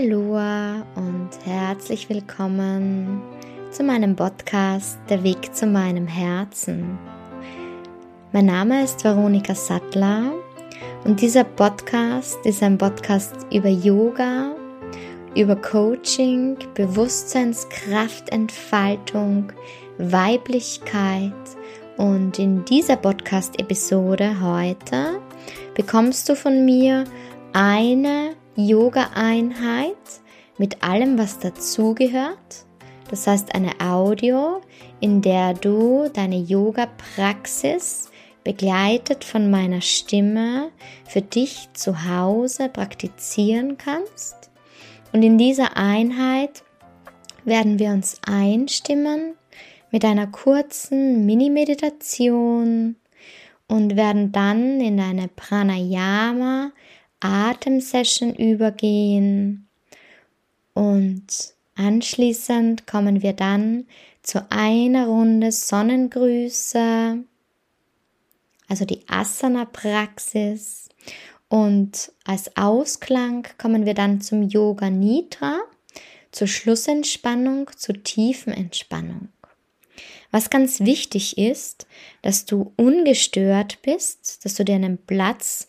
Hallo und herzlich willkommen zu meinem Podcast Der Weg zu meinem Herzen. Mein Name ist Veronika Sattler und dieser Podcast ist ein Podcast über Yoga, über Coaching, Bewusstseinskraftentfaltung, Weiblichkeit und in dieser Podcast-Episode heute bekommst du von mir eine Yoga-Einheit mit allem, was dazugehört. Das heißt eine Audio, in der du deine Yoga-Praxis begleitet von meiner Stimme für dich zu Hause praktizieren kannst. Und in dieser Einheit werden wir uns einstimmen mit einer kurzen Mini-Meditation und werden dann in eine Pranayama Atemsession übergehen und anschließend kommen wir dann zu einer Runde Sonnengrüße, also die Asana-Praxis. Und als Ausklang kommen wir dann zum Yoga Nidra, zur Schlussentspannung, zur tiefen Entspannung. Was ganz wichtig ist, dass du ungestört bist, dass du dir einen Platz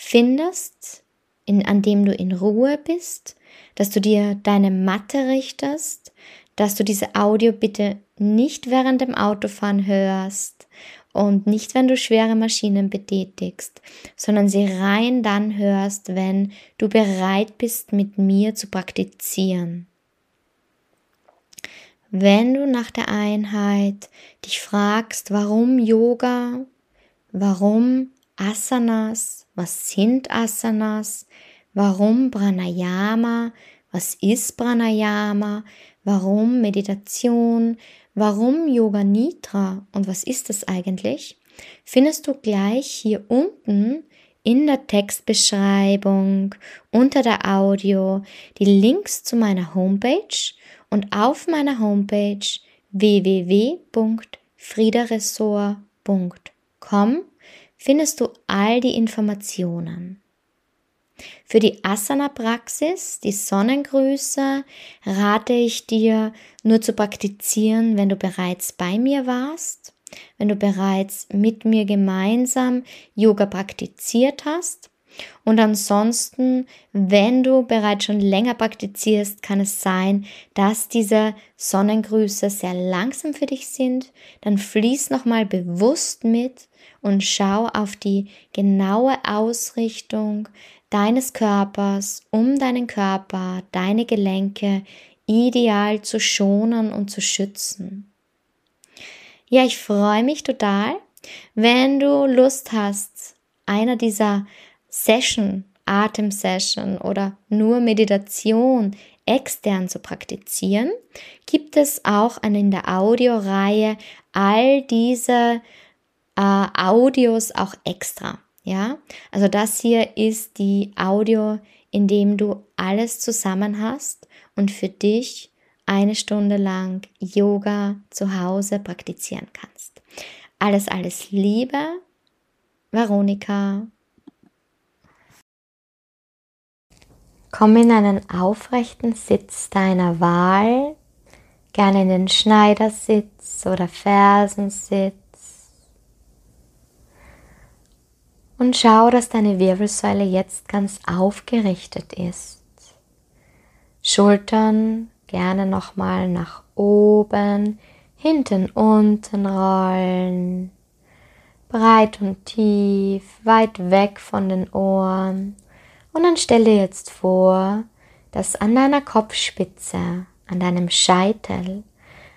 findest, in, an dem du in Ruhe bist, dass du dir deine Matte richtest, dass du diese Audio bitte nicht während dem Autofahren hörst und nicht, wenn du schwere Maschinen betätigst, sondern sie rein dann hörst, wenn du bereit bist, mit mir zu praktizieren. Wenn du nach der Einheit dich fragst, warum Yoga, warum Asanas, was sind Asanas, warum Pranayama, was ist Pranayama, warum Meditation, warum Yoga Nidra? Und was ist das eigentlich, findest du gleich hier unten in der Textbeschreibung unter der Audio die Links zu meiner Homepage und auf meiner Homepage www.friederessort.com findest du all die Informationen. Für die Asana-Praxis, die Sonnengrüße, rate ich dir nur zu praktizieren, wenn du bereits bei mir warst, wenn du bereits mit mir gemeinsam Yoga praktiziert hast und ansonsten, wenn du bereits schon länger praktizierst, kann es sein, dass diese Sonnengrüße sehr langsam für dich sind. Dann fließ nochmal bewusst mit und schau auf die genaue Ausrichtung deines Körpers, um deinen Körper, deine Gelenke ideal zu schonen und zu schützen. Ja, ich freue mich total, wenn du Lust hast, einer dieser Session, Atemsession oder nur Meditation extern zu praktizieren, gibt es auch in der Audioreihe all diese äh, Audios auch extra. Ja, also das hier ist die Audio, in dem du alles zusammen hast und für dich eine Stunde lang Yoga zu Hause praktizieren kannst. Alles, alles Liebe, Veronika. Komm in einen aufrechten Sitz deiner Wahl, gerne in den Schneidersitz oder Fersensitz und schau, dass deine Wirbelsäule jetzt ganz aufgerichtet ist. Schultern gerne nochmal nach oben, hinten unten rollen, breit und tief, weit weg von den Ohren. Und dann stell dir jetzt vor, dass an deiner Kopfspitze, an deinem Scheitel,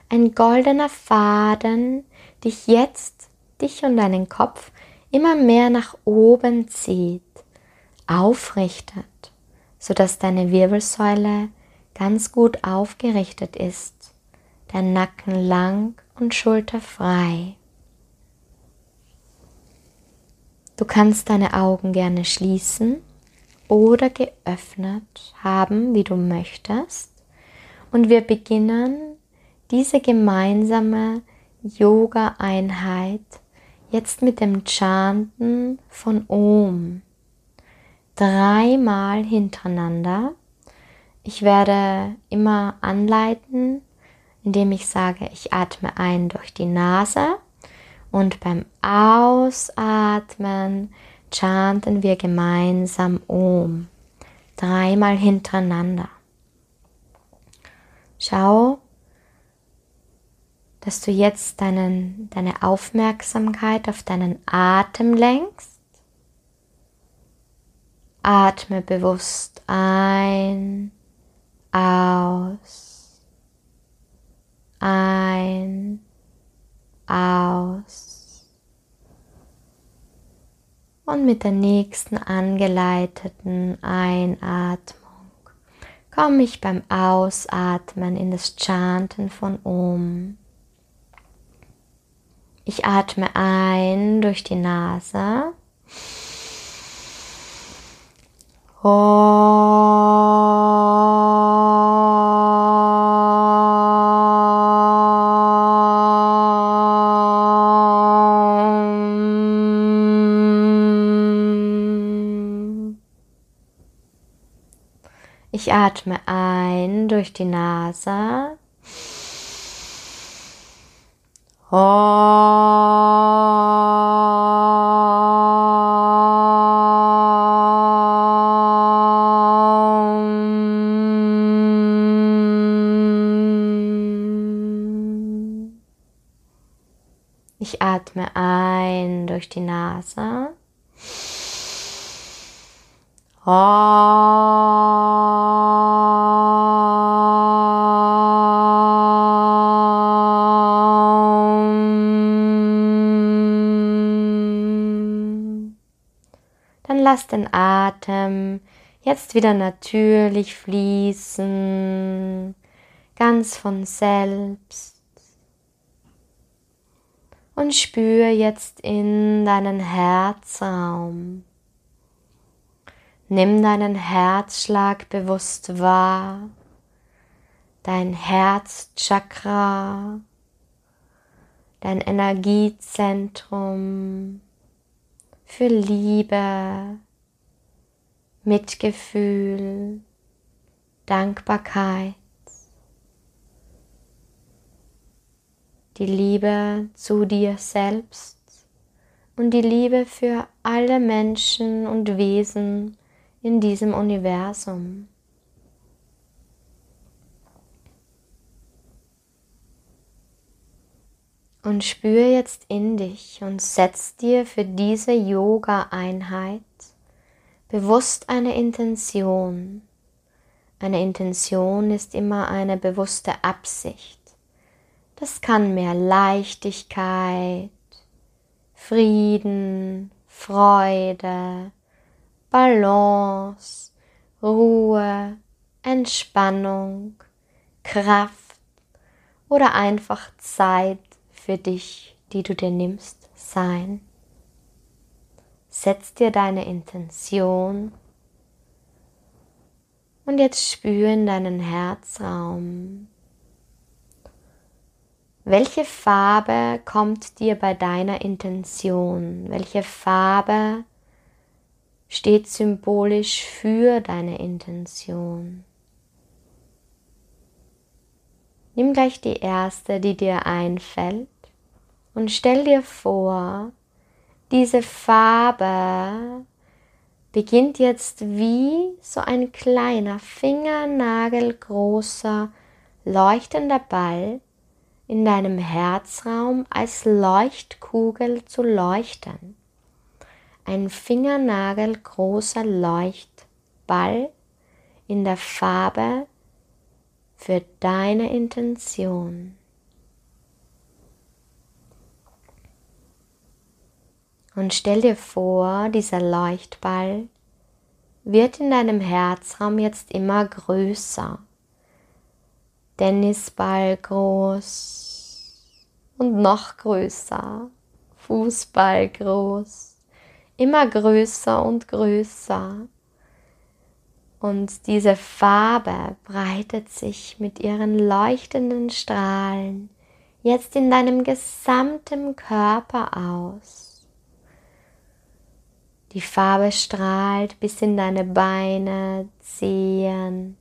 ein goldener Faden dich jetzt, dich und deinen Kopf immer mehr nach oben zieht, aufrichtet, sodass deine Wirbelsäule ganz gut aufgerichtet ist, dein Nacken lang und schulterfrei. Du kannst deine Augen gerne schließen oder geöffnet haben, wie du möchtest. Und wir beginnen diese gemeinsame Yoga-Einheit Jetzt mit dem Chanten von Om. Dreimal hintereinander Ich werde immer anleiten, indem ich sage, ich atme ein durch die Nase und beim Ausatmen chanten wir gemeinsam Om. Dreimal hintereinander. Schau, dass du jetzt deinen, deine Aufmerksamkeit auf deinen Atem lenkst. Atme bewusst ein, aus, ein, aus. Und mit der nächsten angeleiteten Einatmung komme ich beim Ausatmen in das Chanten von Om. Ich atme ein durch die Nase. Ich atme ein durch die Nase. Ich atme ein durch die Nase. lass den Atem jetzt wieder natürlich fließen, ganz von selbst. Und spür jetzt in deinen Herzraum. Nimm deinen Herzschlag bewusst wahr, dein Herzchakra, dein Energiezentrum für Liebe, Mitgefühl, Dankbarkeit, die Liebe zu dir selbst und die Liebe für alle Menschen und Wesen in diesem Universum. Und spür jetzt in dich und setz dir für diese Yoga-Einheit bewusst eine Intention. Eine Intention ist immer eine bewusste Absicht. Das kann mehr Leichtigkeit, Frieden, Freude, Balance, Ruhe, Entspannung, Kraft oder einfach Zeit für dich, die du dir nimmst, sein. Setz dir deine Intention und jetzt spür in deinen Herzraum. Welche Farbe kommt dir bei deiner Intention? Welche Farbe steht symbolisch für deine Intention? Nimm gleich die erste, die dir einfällt und stell dir vor, diese Farbe beginnt jetzt wie so ein kleiner fingernagelgroßer leuchtender Ball in deinem Herzraum als Leuchtkugel zu leuchten. Ein fingernagelgroßer Leuchtball in der Farbe für deine Intention. Und stell dir vor, dieser Leuchtball wird in deinem Herzraum jetzt immer größer. Tennisball groß und noch größer. Fußball groß. Immer größer und größer. Und diese Farbe breitet sich mit ihren leuchtenden Strahlen jetzt in deinem gesamten Körper aus. Die Farbe strahlt bis in deine Beine, Zehen,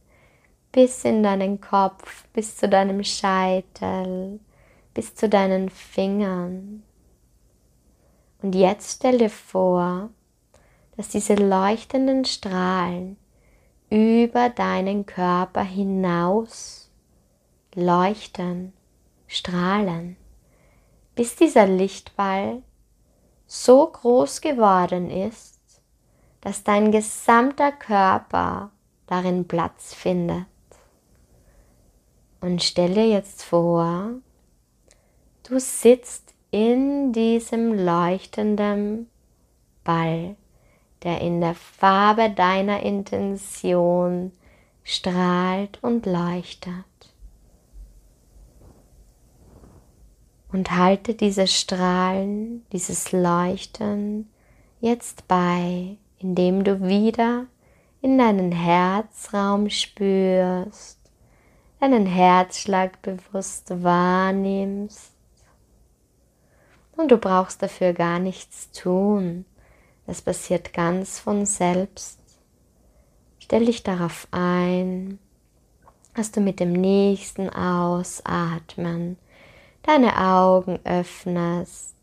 bis in deinen Kopf, bis zu deinem Scheitel, bis zu deinen Fingern. Und jetzt stell dir vor, dass diese leuchtenden Strahlen über deinen Körper hinaus leuchten, strahlen, bis dieser Lichtball so groß geworden ist, dass dein gesamter Körper darin Platz findet. Und stelle jetzt vor, du sitzt in diesem leuchtenden Ball, der in der Farbe deiner Intention strahlt und leuchtet. Und halte diese Strahlen, dieses Leuchten jetzt bei, indem du wieder in deinen Herzraum spürst, deinen Herzschlag bewusst wahrnimmst. Und du brauchst dafür gar nichts tun. Das passiert ganz von selbst. Stell dich darauf ein, dass du mit dem nächsten Ausatmen deine Augen öffnest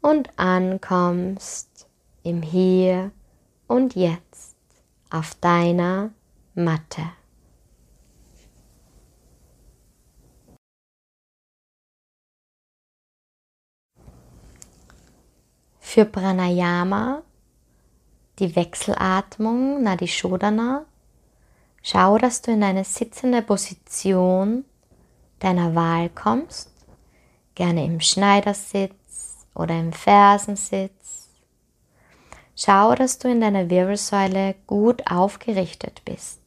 und ankommst im Hier und Jetzt auf deiner Matte. Für Pranayama, die Wechselatmung Nadi Shodhana, schau, dass du in eine sitzende Position deiner Wahl kommst, gerne im Schneidersitz oder im Fersensitz. Schau, dass du in deiner Wirbelsäule gut aufgerichtet bist.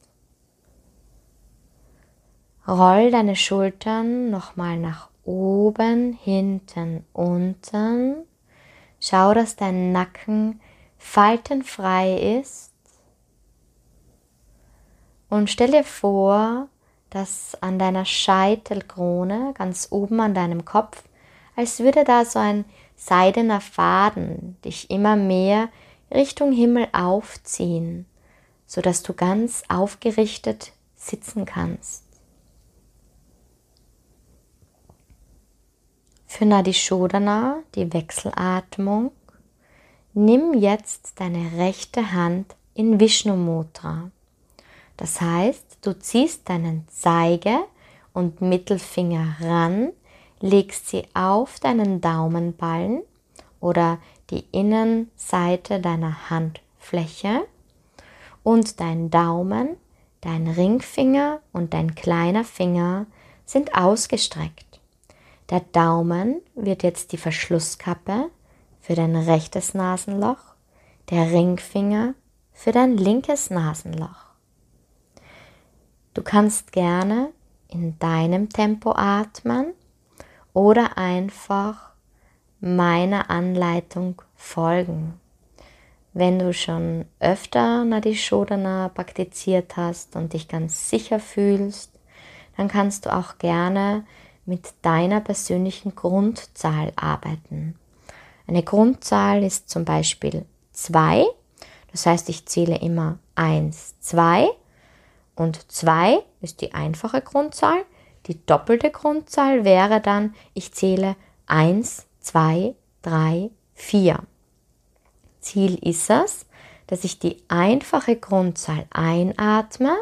Roll deine Schultern nochmal nach oben, hinten, unten Schau, dass dein Nacken faltenfrei ist. Und stell dir vor, dass an deiner Scheitelkrone, ganz oben an deinem Kopf, als würde da so ein seidener Faden dich immer mehr Richtung Himmel aufziehen, sodass du ganz aufgerichtet sitzen kannst. Für Nadishodana, die Wechselatmung, nimm jetzt deine rechte Hand in Vishnu Mudra. Das heißt, du ziehst deinen Zeige und Mittelfinger ran, legst sie auf deinen Daumenballen oder die Innenseite deiner Handfläche und dein Daumen, dein Ringfinger und dein kleiner Finger sind ausgestreckt. Der Daumen wird jetzt die Verschlusskappe für dein rechtes Nasenloch, der Ringfinger für dein linkes Nasenloch. Du kannst gerne in deinem Tempo atmen oder einfach meiner Anleitung folgen. Wenn du schon öfter Nadi Shodhana praktiziert hast und dich ganz sicher fühlst, dann kannst du auch gerne mit deiner persönlichen Grundzahl arbeiten. Eine Grundzahl ist zum Beispiel 2, das heißt, ich zähle immer 1, 2 und 2 ist die einfache Grundzahl. Die doppelte Grundzahl wäre dann, ich zähle 1, 2, 3, 4. Ziel ist es, dass ich die einfache Grundzahl einatme,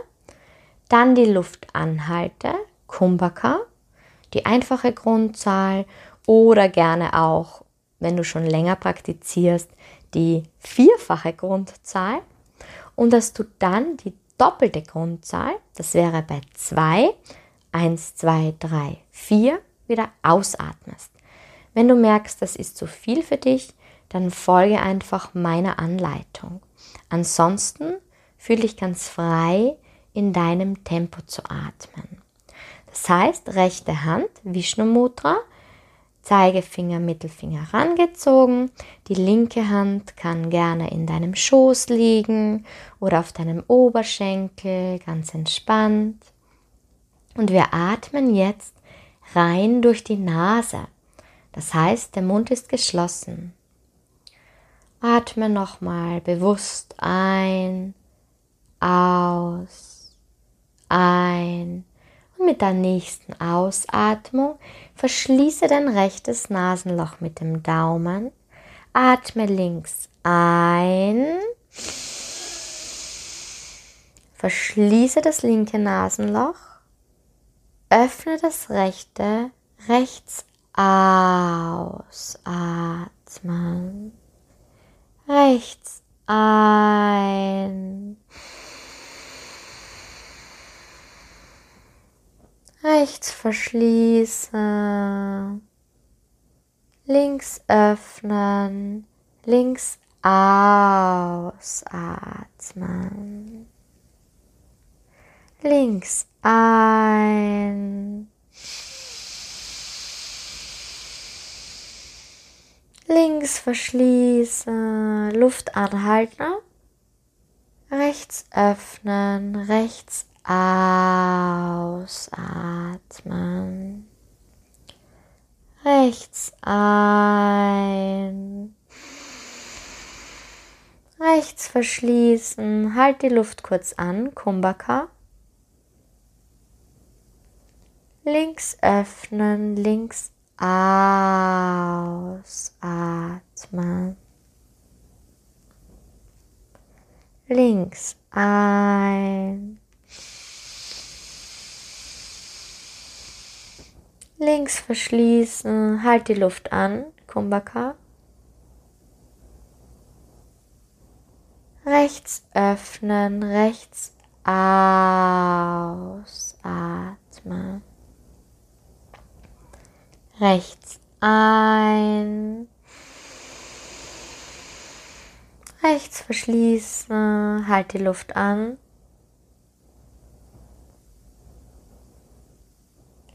dann die Luft anhalte, Kumbhaka, die einfache Grundzahl oder gerne auch, wenn du schon länger praktizierst, die vierfache Grundzahl und dass du dann die doppelte Grundzahl, das wäre bei 2, 1, 2, 3, 4, wieder ausatmest. Wenn du merkst, das ist zu viel für dich, dann folge einfach meiner Anleitung. Ansonsten fühle dich ganz frei, in deinem Tempo zu atmen. Das heißt, rechte Hand, Vishnu Mudra, Zeigefinger, Mittelfinger rangezogen. Die linke Hand kann gerne in deinem Schoß liegen oder auf deinem Oberschenkel, ganz entspannt. Und wir atmen jetzt rein durch die Nase. Das heißt, der Mund ist geschlossen. Atme nochmal bewusst ein, aus, ein. Und mit der nächsten Ausatmung verschließe dein rechtes Nasenloch mit dem Daumen. Atme links ein. Verschließe das linke Nasenloch. Öffne das rechte rechts ausatmen. Rechts ein. Rechts verschließen. Links öffnen. Links ausatmen. Links ein. Links verschließen, Luft anhalten. Rechts öffnen, rechts ausatmen. Rechts ein. Rechts verschließen, halt die Luft kurz an, Kumbhaka. Links öffnen, links ausatmen. Links ein. Links verschließen, halt die Luft an, Kumbhaka. Rechts öffnen, rechts ausatmen. Rechts ein, rechts verschließen, halt die Luft an,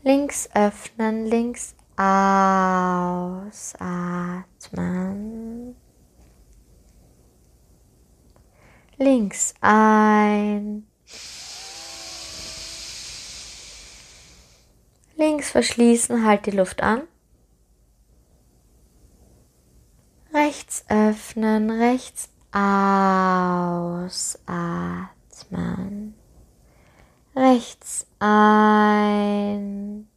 links öffnen, links ausatmen, links ein, Links verschließen, halt die Luft an. Rechts öffnen, rechts ausatmen. Rechts ein.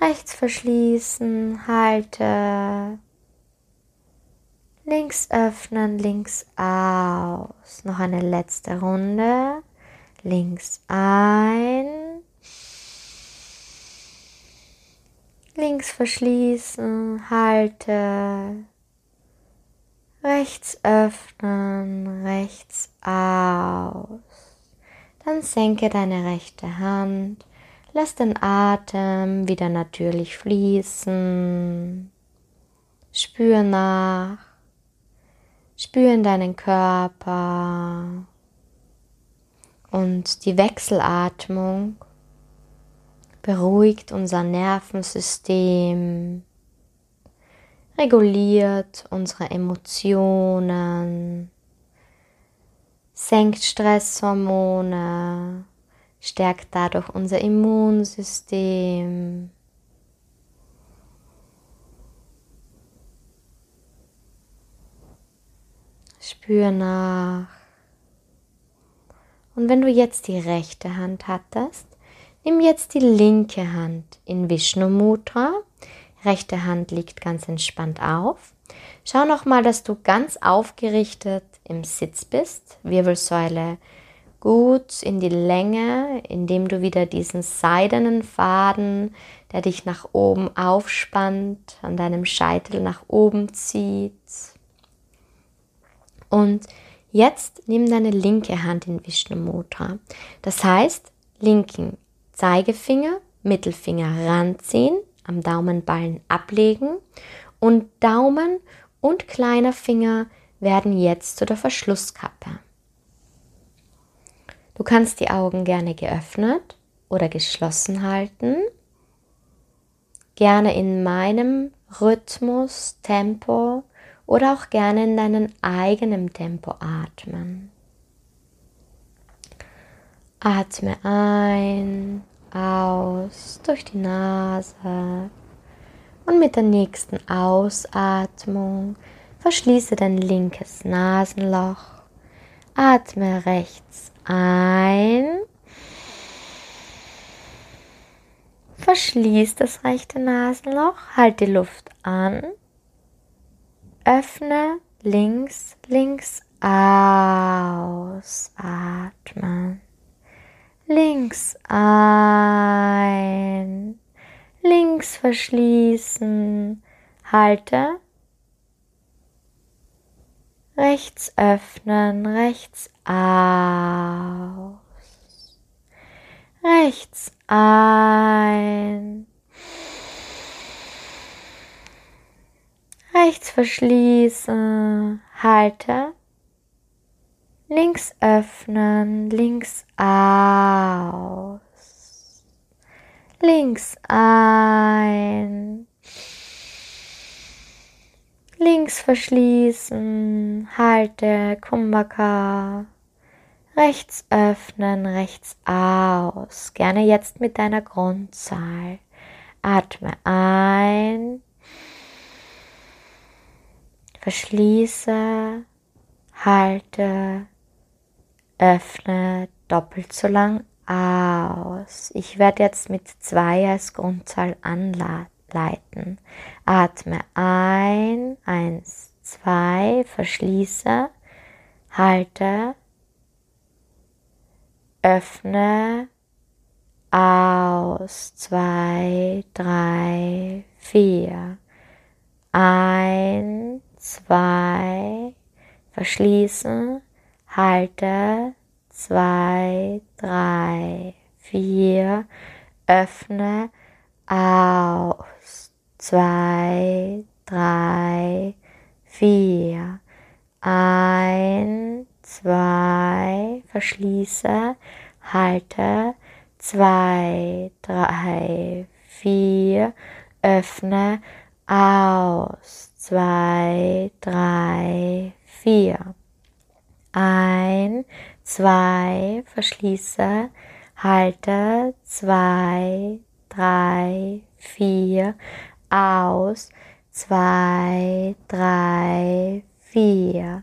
Rechts verschließen, halte. Links öffnen, links aus. Noch eine letzte Runde. Links ein. links verschließen, halte, rechts öffnen, rechts aus. Dann senke deine rechte Hand, lass den Atem wieder natürlich fließen. Spür nach, spür in deinen Körper. Und die Wechselatmung beruhigt unser Nervensystem, reguliert unsere Emotionen, senkt Stresshormone, stärkt dadurch unser Immunsystem. Spür nach. Und wenn du jetzt die rechte Hand hattest, Nimm jetzt die linke Hand in Vishnu Mudra. Rechte Hand liegt ganz entspannt auf. Schau nochmal, dass du ganz aufgerichtet im Sitz bist. Wirbelsäule gut in die Länge, indem du wieder diesen seidenen Faden, der dich nach oben aufspannt, an deinem Scheitel nach oben zieht. Und jetzt nimm deine linke Hand in Vishnu Mudra. Das heißt, linken Zeigefinger, Mittelfinger ranziehen, am Daumenballen ablegen und Daumen und kleiner Finger werden jetzt zu der Verschlusskappe. Du kannst die Augen gerne geöffnet oder geschlossen halten, gerne in meinem Rhythmus, Tempo oder auch gerne in deinem eigenen Tempo atmen. Atme ein, aus durch die Nase und mit der nächsten Ausatmung verschließe dein linkes Nasenloch. Atme rechts ein. Verschließ das rechte Nasenloch, halt die Luft an. Öffne links, links ausatmen. Links ein, links verschließen, halte. Rechts öffnen, rechts aus. Rechts ein. Rechts verschließen, halte. Links öffnen, links aus. Links ein. Links verschließen, halte Kumbhaka. Rechts öffnen, rechts aus. Gerne jetzt mit deiner Grundzahl. Atme ein. Verschließe, halte, öffne doppelt so lang aus. Ich werde jetzt mit zwei als Grundzahl anleiten. Atme ein, eins, zwei, verschließe, halte, öffne, aus, zwei, drei, vier, ein, zwei, verschließen, halte, zwei, drei, vier, öffne, aus, zwei, drei, vier, ein, zwei, verschließe, halte, zwei, drei, vier, öffne, aus, zwei, drei, vier. Ein, zwei, verschließe, halte, zwei, drei, vier, aus, zwei, drei, vier.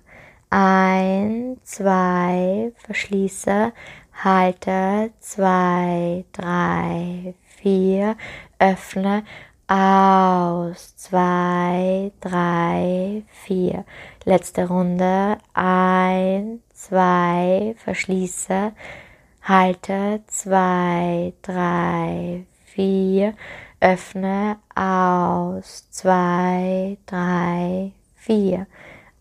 Ein, zwei, verschließe, halte, zwei, drei, vier, öffne, aus, zwei, drei, vier. Letzte Runde, ein, zwei, verschließe, halte, zwei, drei, vier, öffne, aus, zwei, drei, vier.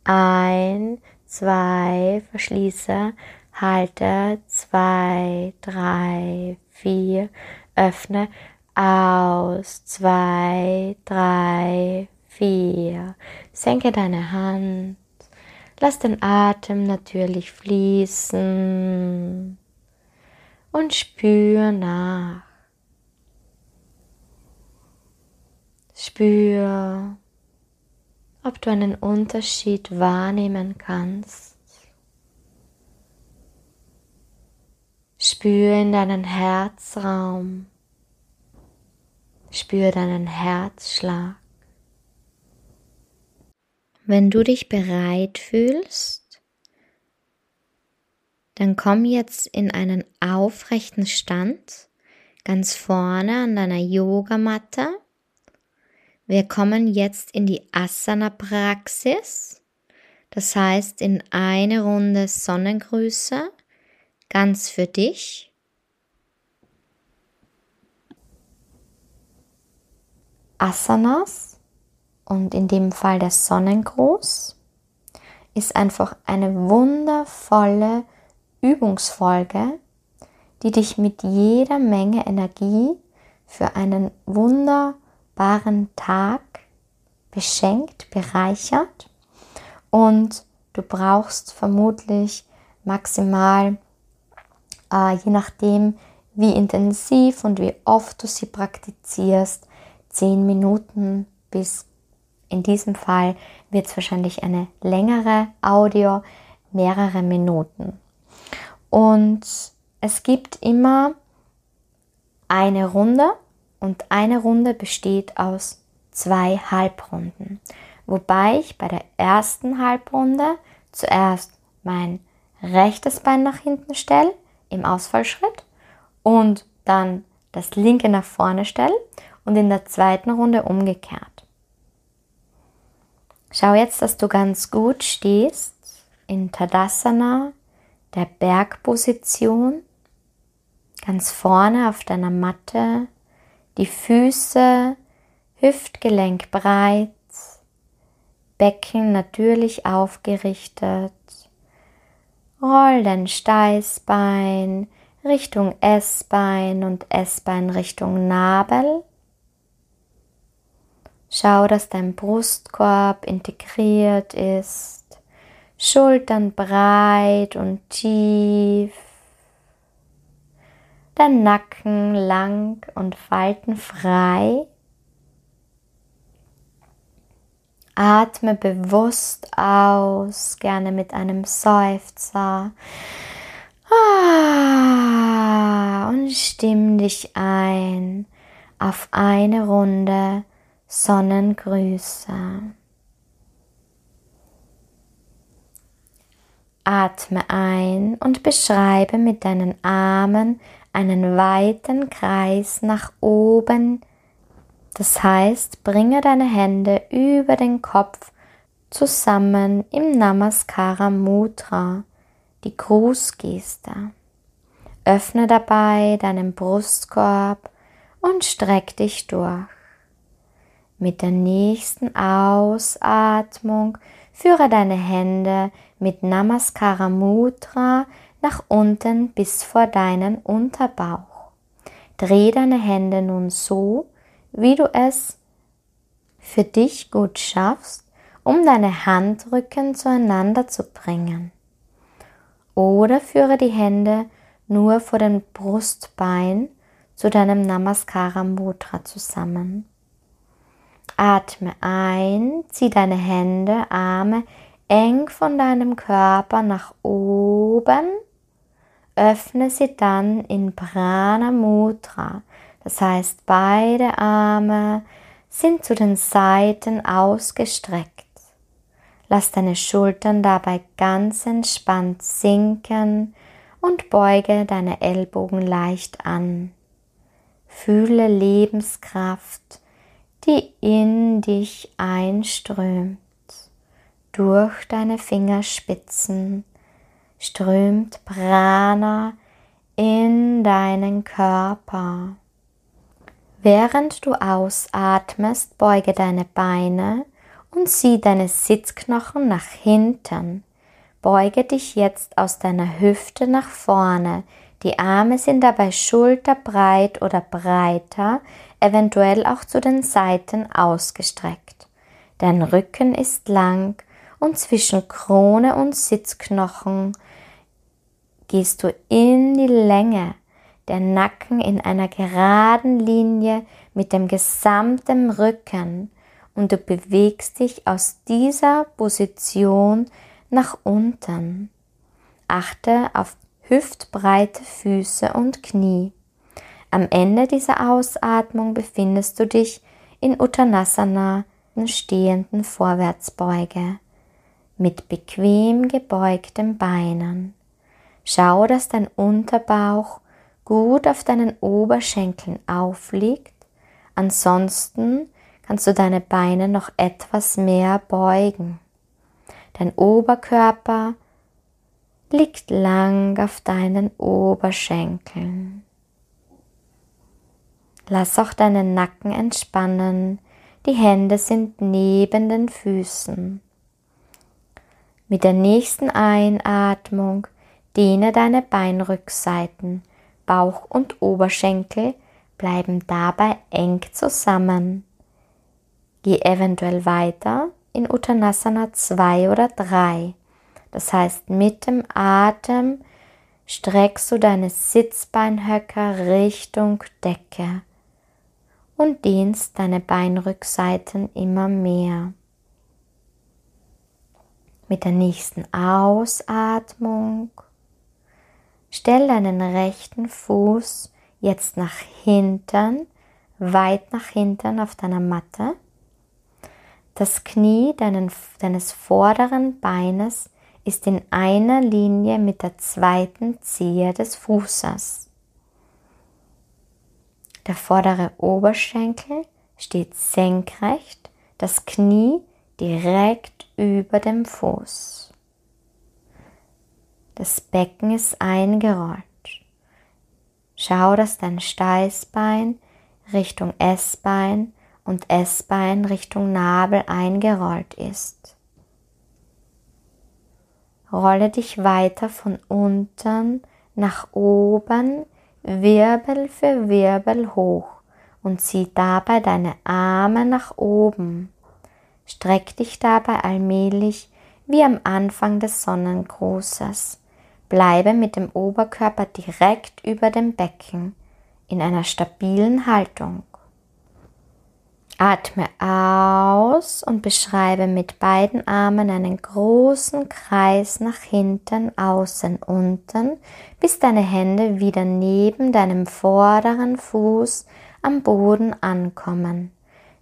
Ein, zwei, verschließe, halte, zwei, drei, vier, öffne, aus, zwei, drei, vier. Senke deine Hand. Lass den Atem natürlich fließen und spür nach. Spür, ob du einen Unterschied wahrnehmen kannst. Spür in deinen Herzraum. Spür deinen Herzschlag. Wenn du dich bereit fühlst, dann komm jetzt in einen aufrechten Stand, ganz vorne an deiner Yogamatte wir kommen jetzt in die Asana-Praxis, das heißt in eine Runde Sonnengrüße, ganz für dich. Asanas. Und in dem Fall der Sonnengruß ist einfach eine wundervolle Übungsfolge, die dich mit jeder Menge Energie für einen wunderbaren wunderbaren Tag beschenkt, bereichert und du brauchst vermutlich maximal, äh, je nachdem, wie intensiv und wie oft du sie praktizierst, zehn Minuten bis in diesem Fall wird es wahrscheinlich eine längere Audio, mehrere Minuten. Und es gibt immer eine Runde, und eine Runde besteht aus zwei Halbrunden, wobei ich bei der ersten Halbrunde zuerst mein rechtes Bein nach hinten stelle im Ausfallschritt und dann das linke nach vorne stelle und in der zweiten Runde umgekehrt. Schau jetzt, dass du ganz gut stehst in Tadasana, der Bergposition, ganz vorne auf deiner Matte, die Füße Hüftgelenk breit, Becken natürlich aufgerichtet. Roll dein Steißbein Richtung S-Bein und S-Bein Richtung Nabel. Schau, dass dein Brustkorb integriert ist, Schultern breit und tief, dein Nacken lang und faltenfrei. Atme bewusst aus, gerne mit einem Seufzer. Ah, und stimm dich ein auf eine Runde Sonnengrüße. Atme ein und beschreibe mit deinen Armen einen weiten Kreis nach oben das heißt, bringe deine Hände über den Kopf zusammen im Namaskara Mudra, die Grußgeste. Öffne dabei deinen Brustkorb und streck dich durch. Mit der nächsten Ausatmung führe deine Hände mit Namaskara Mudra nach unten bis vor deinen Unterbauch. Dreh deine Hände nun so, wie du es für dich gut schaffst, um deine Handrücken zueinander zu bringen. Oder führe die Hände nur vor dem Brustbein zu deinem Namaskara Mudra zusammen. Atme ein, zieh deine Hände, Arme eng von deinem Körper nach oben, öffne sie dann in Prana Mudra, das heißt, beide Arme sind zu den Seiten ausgestreckt. Lass deine Schultern dabei ganz entspannt sinken und beuge deine Ellbogen leicht an. Fühle Lebenskraft, die in dich einströmt. Durch deine Fingerspitzen strömt Prana in deinen Körper. Während du ausatmest, beuge deine Beine und zieh deine Sitzknochen nach hinten. Beuge dich jetzt aus deiner Hüfte nach vorne. Die Arme sind dabei schulterbreit oder breiter, eventuell auch zu den Seiten ausgestreckt. Dein Rücken ist lang und zwischen Krone und Sitzknochen gehst du in die Länge der Nacken in einer geraden Linie mit dem gesamten Rücken und du bewegst dich aus dieser Position nach unten. Achte auf hüftbreite Füße und Knie. Am Ende dieser Ausatmung befindest du dich in Uttanasana, stehenden Vorwärtsbeuge, mit bequem gebeugten Beinen. Schau, dass dein Unterbauch gut auf deinen Oberschenkeln aufliegt. Ansonsten kannst du deine Beine noch etwas mehr beugen. Dein Oberkörper liegt lang auf deinen Oberschenkeln. Lass auch deinen Nacken entspannen. Die Hände sind neben den Füßen. Mit der nächsten Einatmung dehne deine Beinrückseiten Bauch und Oberschenkel bleiben dabei eng zusammen. Geh eventuell weiter in Uttanasana 2 oder 3. Das heißt, mit dem Atem streckst du deine Sitzbeinhöcker Richtung Decke und dehnst deine Beinrückseiten immer mehr. Mit der nächsten Ausatmung Stell deinen rechten Fuß jetzt nach hinten, weit nach hinten auf deiner Matte. Das Knie deinen, deines vorderen Beines ist in einer Linie mit der zweiten Zehe des Fußes. Der vordere Oberschenkel steht senkrecht, das Knie direkt über dem Fuß. Das Becken ist eingerollt. Schau, dass dein Steißbein Richtung S-Bein und S-Bein Richtung Nabel eingerollt ist. Rolle dich weiter von unten nach oben, Wirbel für Wirbel hoch und zieh dabei deine Arme nach oben. Streck dich dabei allmählich wie am Anfang des Sonnengrußes. Bleibe mit dem Oberkörper direkt über dem Becken in einer stabilen Haltung. Atme aus und beschreibe mit beiden Armen einen großen Kreis nach hinten, außen, unten, bis deine Hände wieder neben deinem vorderen Fuß am Boden ankommen.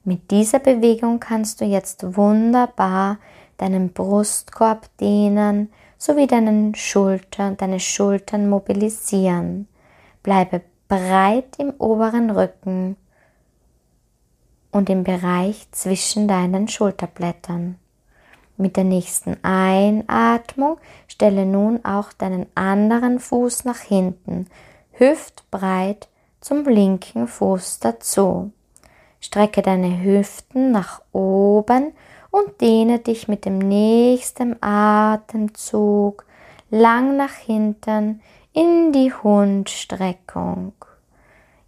Mit dieser Bewegung kannst du jetzt wunderbar deinen Brustkorb dehnen sowie deinen Schultern, deine Schultern mobilisieren. Bleibe breit im oberen Rücken und im Bereich zwischen deinen Schulterblättern. Mit der nächsten Einatmung stelle nun auch deinen anderen Fuß nach hinten, hüftbreit zum linken Fuß dazu. Strecke deine Hüften nach oben und dehne dich mit dem nächsten Atemzug lang nach hinten in die Hundstreckung,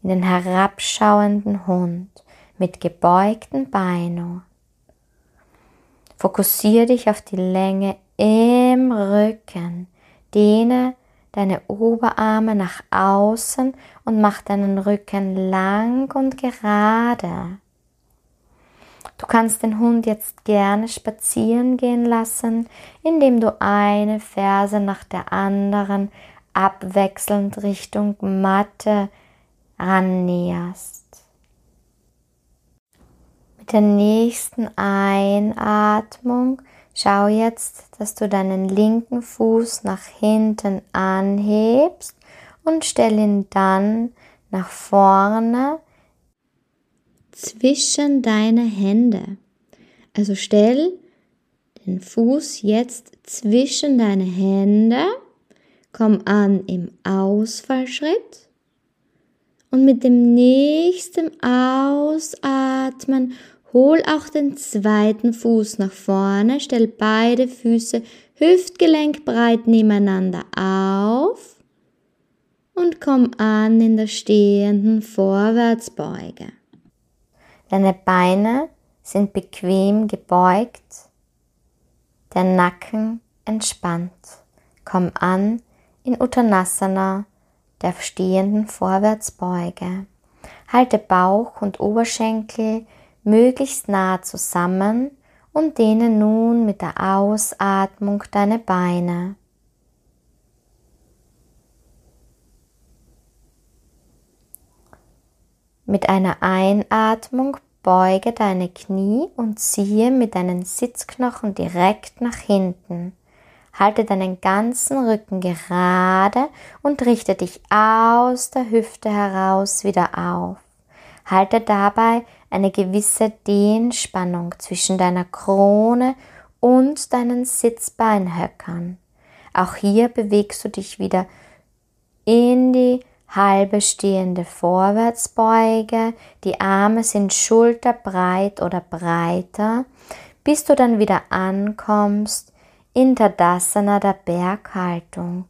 in den herabschauenden Hund mit gebeugten Beinen. Fokussiere dich auf die Länge im Rücken. Dehne deine Oberarme nach außen und mach deinen Rücken lang und gerade. Du kannst den Hund jetzt gerne spazieren gehen lassen, indem du eine Ferse nach der anderen abwechselnd Richtung Matte rannäherst. Mit der nächsten Einatmung schau jetzt, dass du deinen linken Fuß nach hinten anhebst und stell ihn dann nach vorne zwischen deine Hände. Also stell den Fuß jetzt zwischen deine Hände, komm an im Ausfallschritt und mit dem nächsten Ausatmen Hol auch den zweiten Fuß nach vorne, stell beide Füße hüftgelenkbreit nebeneinander auf und komm an in der stehenden Vorwärtsbeuge. Deine Beine sind bequem gebeugt, der Nacken entspannt. Komm an in Uttanasana, der stehenden Vorwärtsbeuge. Halte Bauch und Oberschenkel möglichst nah zusammen und dehne nun mit der Ausatmung deine Beine. Mit einer Einatmung beuge deine Knie und ziehe mit deinen Sitzknochen direkt nach hinten. Halte deinen ganzen Rücken gerade und richte dich aus der Hüfte heraus wieder auf. Halte dabei eine gewisse Dehnspannung zwischen deiner Krone und deinen Sitzbeinhöckern. Auch hier bewegst du dich wieder in die halbe stehende Vorwärtsbeuge. Die Arme sind schulterbreit oder breiter, bis du dann wieder ankommst in Tadasana der Berghaltung.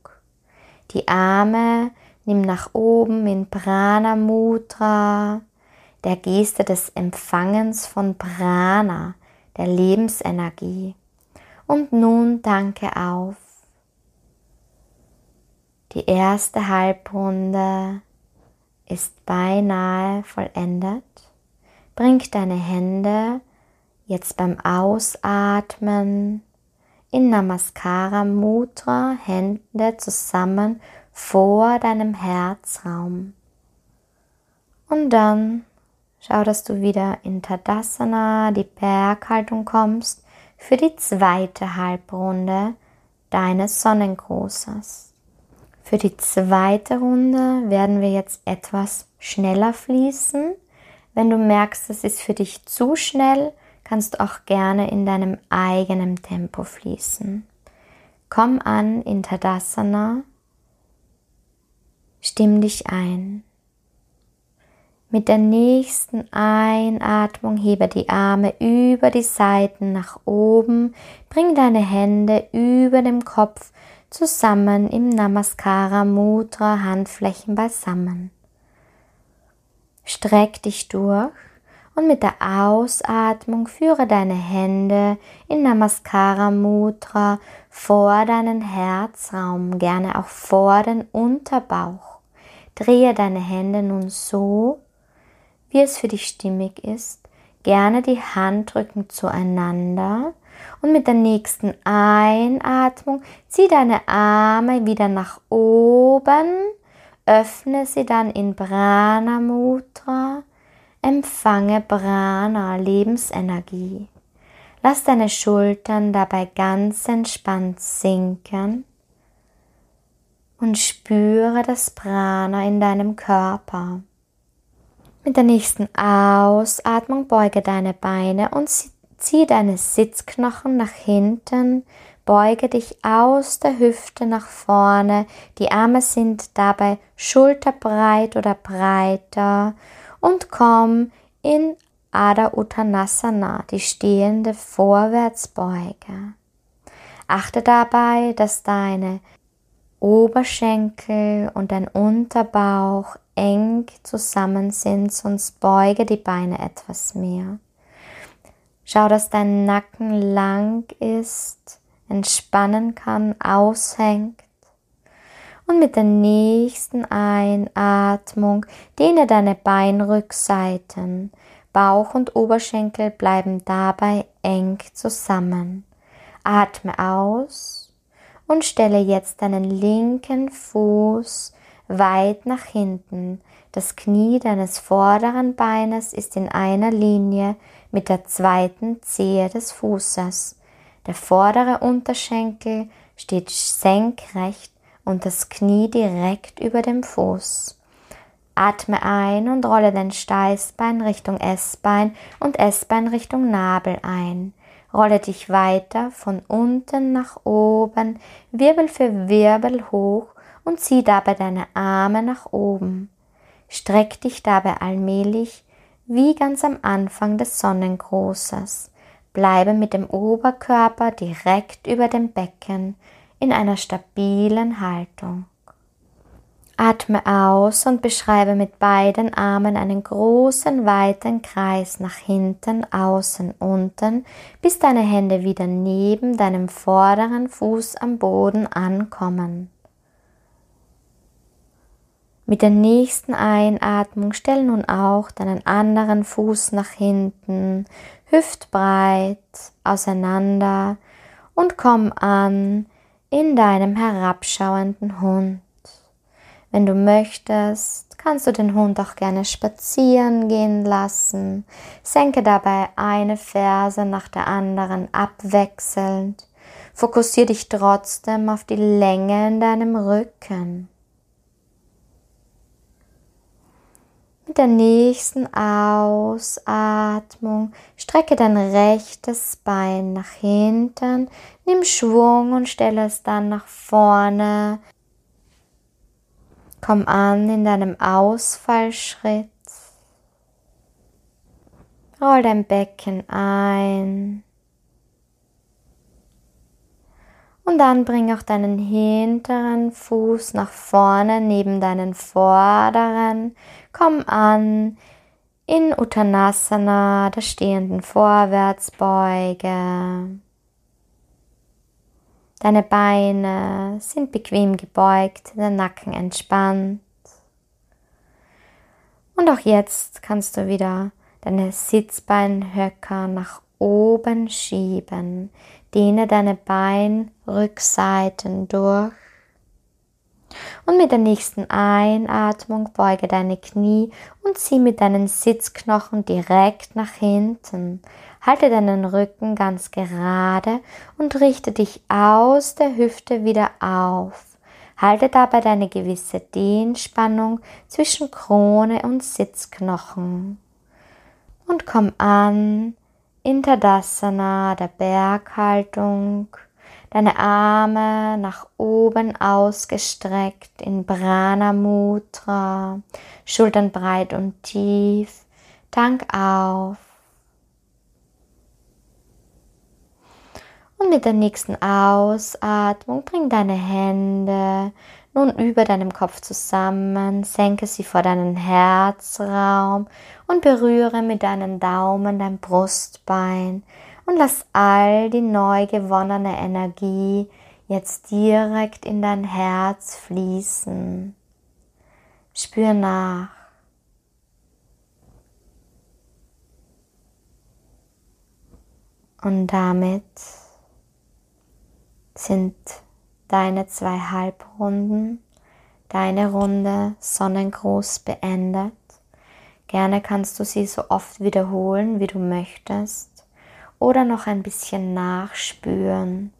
Die Arme nimm nach oben in Prana Mudra der Geste des Empfangens von Prana, der Lebensenergie. Und nun danke auf. Die erste Halbrunde ist beinahe vollendet. Bring deine Hände jetzt beim Ausatmen in Namaskara Mudra, Hände zusammen vor deinem Herzraum. Und dann Schau, dass du wieder in Tadasana, die Berghaltung kommst, für die zweite Halbrunde deines Sonnengrußes. Für die zweite Runde werden wir jetzt etwas schneller fließen. Wenn du merkst, es ist für dich zu schnell, kannst du auch gerne in deinem eigenen Tempo fließen. Komm an in Tadasana, stimm dich ein. Mit der nächsten Einatmung hebe die Arme über die Seiten nach oben, bring deine Hände über dem Kopf zusammen im Namaskara Mudra, Handflächen beisammen. Streck dich durch und mit der Ausatmung führe deine Hände in Namaskara Mudra vor deinen Herzraum, gerne auch vor den Unterbauch. Drehe deine Hände nun so, wie es für dich stimmig ist, gerne die Handrücken zueinander und mit der nächsten Einatmung zieh deine Arme wieder nach oben, öffne sie dann in Prana Mudra, empfange Prana, Lebensenergie. Lass deine Schultern dabei ganz entspannt sinken und spüre das Prana in deinem Körper. Mit der nächsten Ausatmung beuge deine Beine und zieh deine Sitzknochen nach hinten, beuge dich aus der Hüfte nach vorne, die Arme sind dabei schulterbreit oder breiter. Und komm in Adha Uttanasana, die stehende Vorwärtsbeuge. Achte dabei, dass deine Oberschenkel und dein Unterbauch eng zusammen sind, sonst beuge die Beine etwas mehr. Schau, dass dein Nacken lang ist, entspannen kann, aushängt. Und mit der nächsten Einatmung dehne deine Beinrückseiten. Bauch und Oberschenkel bleiben dabei eng zusammen. Atme aus und stelle jetzt deinen linken Fuß weit nach hinten. Das Knie deines vorderen Beines ist in einer Linie mit der zweiten Zehe des Fußes. Der vordere Unterschenkel steht senkrecht und das Knie direkt über dem Fuß. Atme ein und rolle dein Steißbein Richtung S-Bein und S-Bein Richtung Nabel ein. Rolle dich weiter von unten nach oben, Wirbel für Wirbel hoch und zieh dabei deine Arme nach oben. Streck dich dabei allmählich wie ganz am Anfang des Sonnengrußes. Bleibe mit dem Oberkörper direkt über dem Becken in einer stabilen Haltung. Atme aus und beschreibe mit beiden Armen einen großen, weiten Kreis nach hinten, außen, unten, bis deine Hände wieder neben deinem vorderen Fuß am Boden ankommen. Mit der nächsten Einatmung stell nun auch deinen anderen Fuß nach hinten, hüftbreit auseinander und komm an in deinem herabschauenden Hund. Wenn du möchtest, kannst du den Hund auch gerne spazieren gehen lassen. Senke dabei eine Ferse nach der anderen abwechselnd. Fokussiere dich trotzdem auf die Länge in deinem Rücken. Mit der nächsten Ausatmung strecke dein rechtes Bein nach hinten, nimm Schwung und stelle es dann nach vorne. Komm an in deinem Ausfallschritt. Roll dein Becken ein. Und dann bring auch deinen hinteren Fuß nach vorne neben deinen vorderen. Komm an in Uttanasana, der stehenden Vorwärtsbeuge. Deine Beine sind bequem gebeugt, der Nacken entspannt. Und auch jetzt kannst du wieder deine Sitzbeinhöcker nach oben schieben. Dehne deine Beinrückseiten durch Und mit der nächsten Einatmung beuge deine Knie und zieh mit deinen Sitzknochen direkt nach hinten. Halte deinen Rücken ganz gerade und richte dich aus der Hüfte wieder auf. Halte dabei deine gewisse Dehnspannung zwischen Krone und Sitzknochen. Und komm an in Tadasana, der Berghaltung deine Arme nach oben ausgestreckt in Prana Mudra, Schultern breit und tief, Tank auf. Und mit der nächsten Ausatmung bring deine Hände nun über deinem Kopf zusammen, senke sie vor deinen Herzraum und berühre mit deinen Daumen dein Brustbein und lass all die neu gewonnene Energie jetzt direkt in dein Herz fließen. Spür nach. Und damit sind deine zwei Halbrunden, deine Runde Sonnengruß beendet. Gerne kannst du sie so oft wiederholen, wie du möchtest oder noch ein bisschen nachspüren,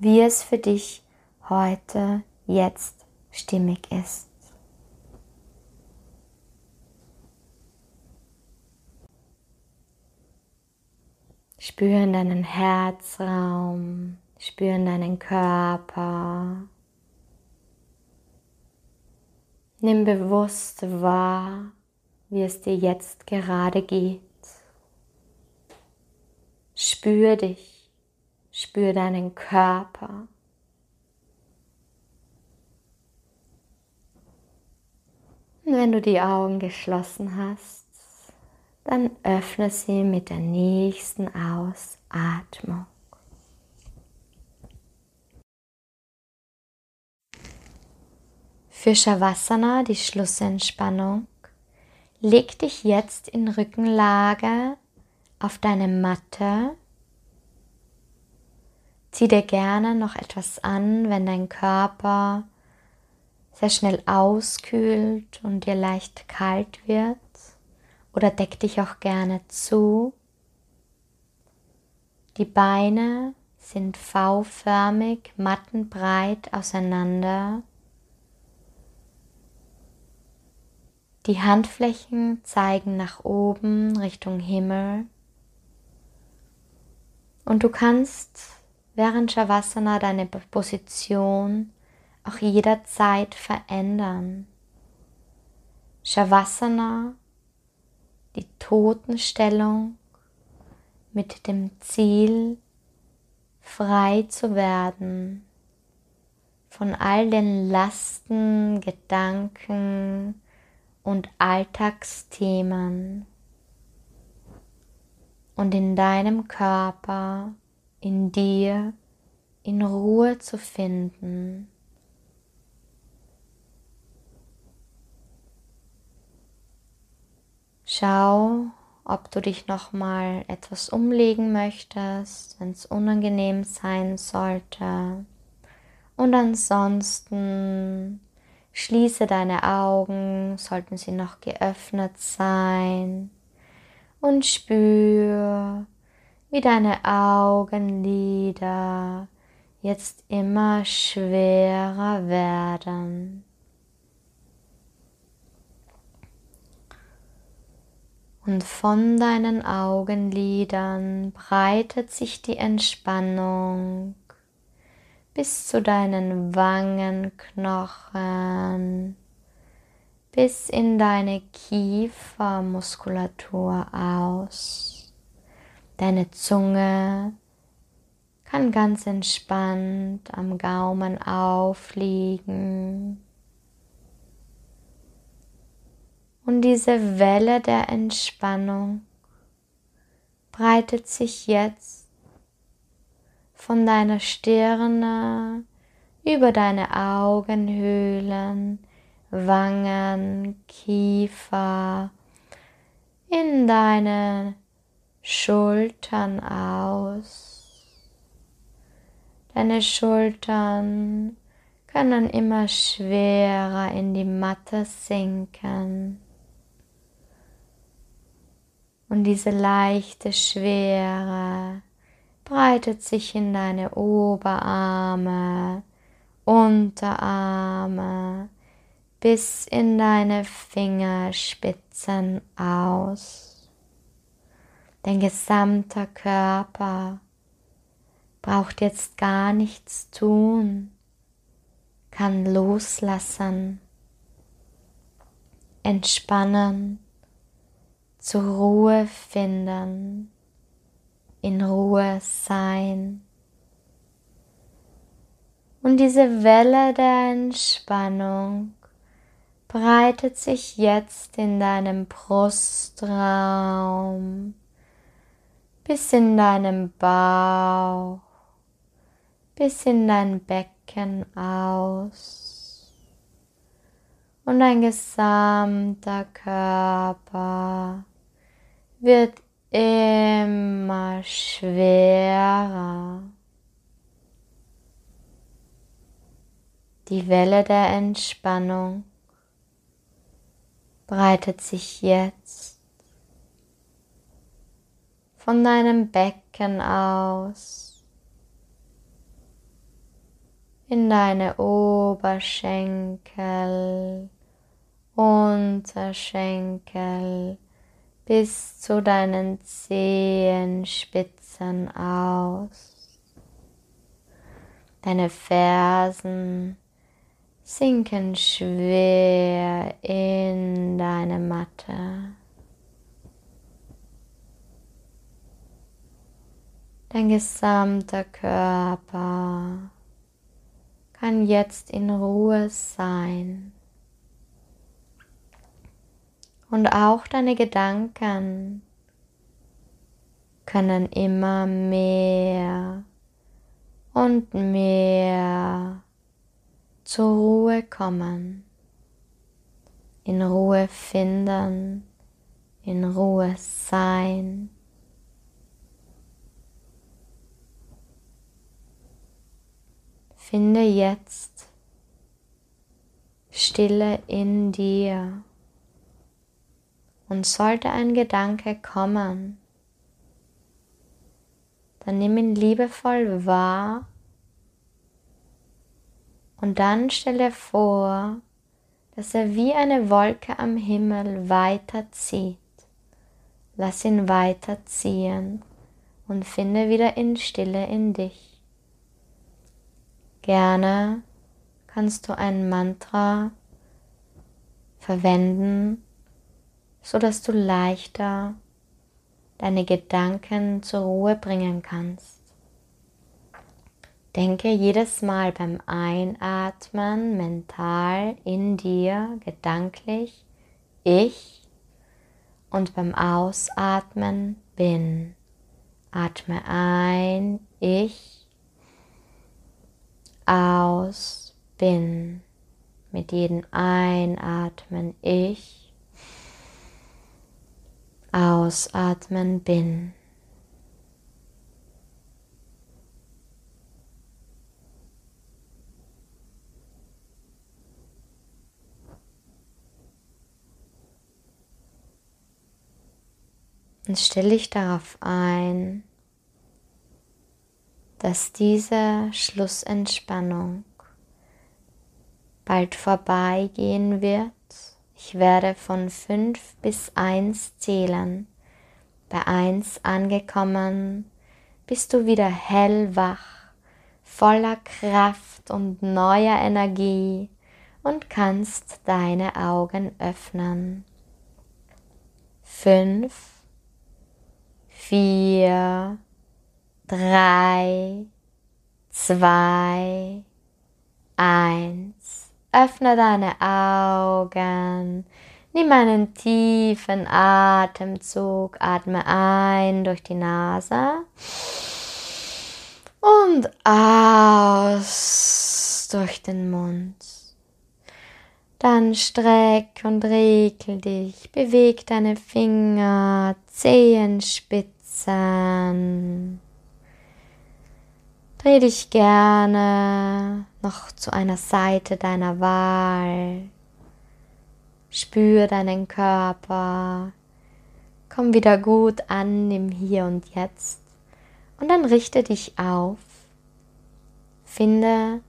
wie es für dich heute, jetzt stimmig ist. Spüren deinen Herzraum, spüren deinen Körper. Nimm bewusst wahr, wie es dir jetzt gerade geht. Spür dich, spür deinen Körper. Und wenn du die Augen geschlossen hast, dann öffne sie mit der nächsten Ausatmung. Für Shavasana, die Schlussentspannung, leg dich jetzt in Rückenlage auf deine Matte. Zieh dir gerne noch etwas an, wenn dein Körper sehr schnell auskühlt und dir leicht kalt wird. Oder deck dich auch gerne zu. Die Beine sind V-förmig, mattenbreit auseinander. Die Handflächen zeigen nach oben Richtung Himmel. Und du kannst während Shavasana deine Position auch jederzeit verändern. Shavasana, die Totenstellung mit dem Ziel, frei zu werden von all den Lasten, Gedanken und Alltagsthemen und in deinem Körper, in dir, in Ruhe zu finden. Schau, ob du dich noch mal etwas umlegen möchtest, wenn es unangenehm sein sollte. Und ansonsten schließe deine Augen, sollten sie noch geöffnet sein und spür, wie deine Augenlider jetzt immer schwerer werden. Und von deinen Augenlidern breitet sich die Entspannung bis zu deinen Wangenknochen, bis in deine Kiefermuskulatur aus. Deine Zunge kann ganz entspannt am Gaumen aufliegen. Und diese Welle der Entspannung breitet sich jetzt von deiner Stirne über deine Augenhöhlen Wangen, Kiefer, in deine Schultern aus. Deine Schultern können immer schwerer in die Matte sinken. Und diese leichte Schwere breitet sich in deine Oberarme, Unterarme bis in deine Fingerspitzen aus. Dein gesamter Körper braucht jetzt gar nichts tun kann loslassen, entspannen, zur Ruhe finden, in Ruhe sein. Und diese Welle der Entspannung breitet sich jetzt in deinem Brustraum bis in deinem Bauch, bis in dein Becken aus und dein gesamter Körper wird immer schwerer. Die Welle der Entspannung breitet sich jetzt von deinem Becken aus in deine Oberschenkel, Unterschenkel bis zu deinen Zehenspitzen aus. Deine Fersen sinken schwer in deine Matte. Dein gesamter Körper kann jetzt in Ruhe sein. Und auch deine Gedanken können immer mehr und mehr zur Ruhe kommen, in Ruhe finden, in Ruhe sein. Finde jetzt Stille in dir. Und sollte ein Gedanke kommen, dann nimm ihn liebevoll wahr und dann stell dir vor, dass er wie eine Wolke am Himmel weiterzieht. Lass ihn weiterziehen und finde wieder in Stille in dich. Gerne kannst du ein Mantra verwenden, so dass du leichter deine Gedanken zur Ruhe bringen kannst. Denke jedes Mal beim Einatmen mental in dir, gedanklich, ich und beim Ausatmen bin. Atme ein, ich aus bin. Mit jedem Einatmen ich, Ausatmen bin. Und stelle ich darauf ein, dass diese Schlussentspannung bald vorbeigehen wird. Ich werde von fünf bis eins zählen. Bei eins angekommen bist du wieder hellwach, voller Kraft und neuer Energie und kannst deine Augen öffnen. Fünf, vier, drei, zwei, eins. Öffne deine Augen. Nimm einen tiefen Atemzug. Atme ein durch die Nase und aus durch den Mund. Dann streck und regel dich. Beweg deine Finger, Zehenspitzen. Dreh dich gerne noch zu einer Seite deiner Wahl. Spür deinen Körper. Komm wieder gut an im Hier und Jetzt. Und dann richte dich auf. Finde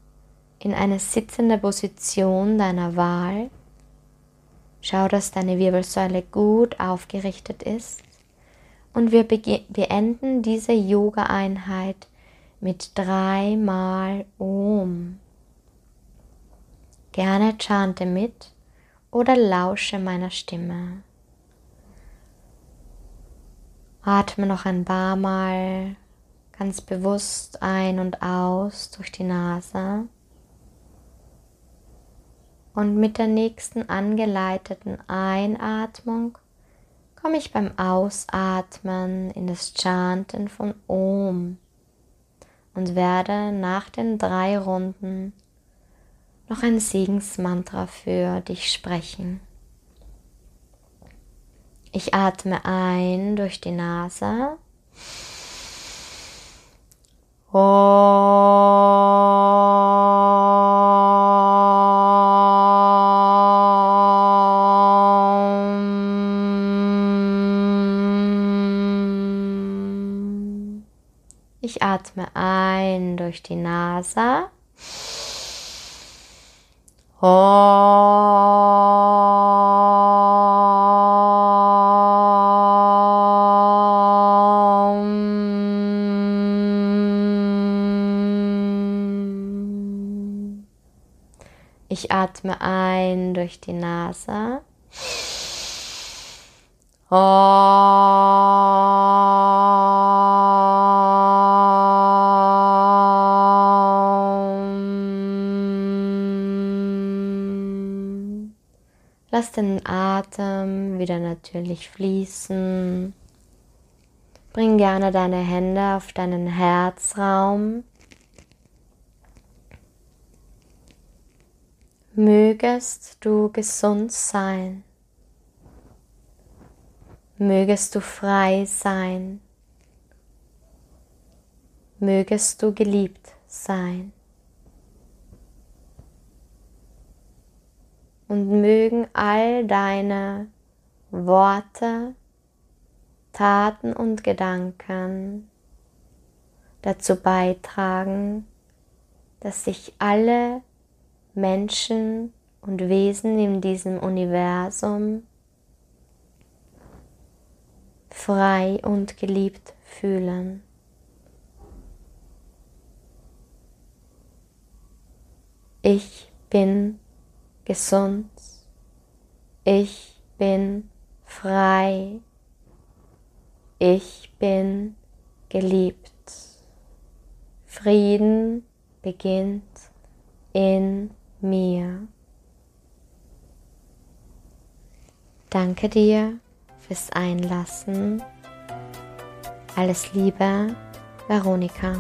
in eine sitzende Position deiner Wahl. Schau, dass deine Wirbelsäule gut aufgerichtet ist. Und wir beenden diese Yoga-Einheit mit dreimal Om. Gerne chante mit oder lausche meiner Stimme. Atme noch ein paar Mal ganz bewusst ein und aus durch die Nase. Und mit der nächsten angeleiteten Einatmung komme ich beim Ausatmen in das Chanten von Om und werde nach den drei Runden noch ein Segensmantra für dich sprechen. Ich atme ein durch die Nase. Ich durch die Nase. Ich atme ein durch die Nase. Lass den Atem wieder natürlich fließen. Bring gerne deine Hände auf deinen Herzraum. Mögest du gesund sein. Mögest du frei sein. Mögest du geliebt sein. Und mögen all deine Worte, Taten und Gedanken dazu beitragen, dass sich alle Menschen und Wesen in diesem Universum frei und geliebt fühlen. Ich bin gesund. Ich bin frei. Ich bin geliebt. Frieden beginnt in mir. Danke dir fürs Einlassen. Alles Liebe, Veronika.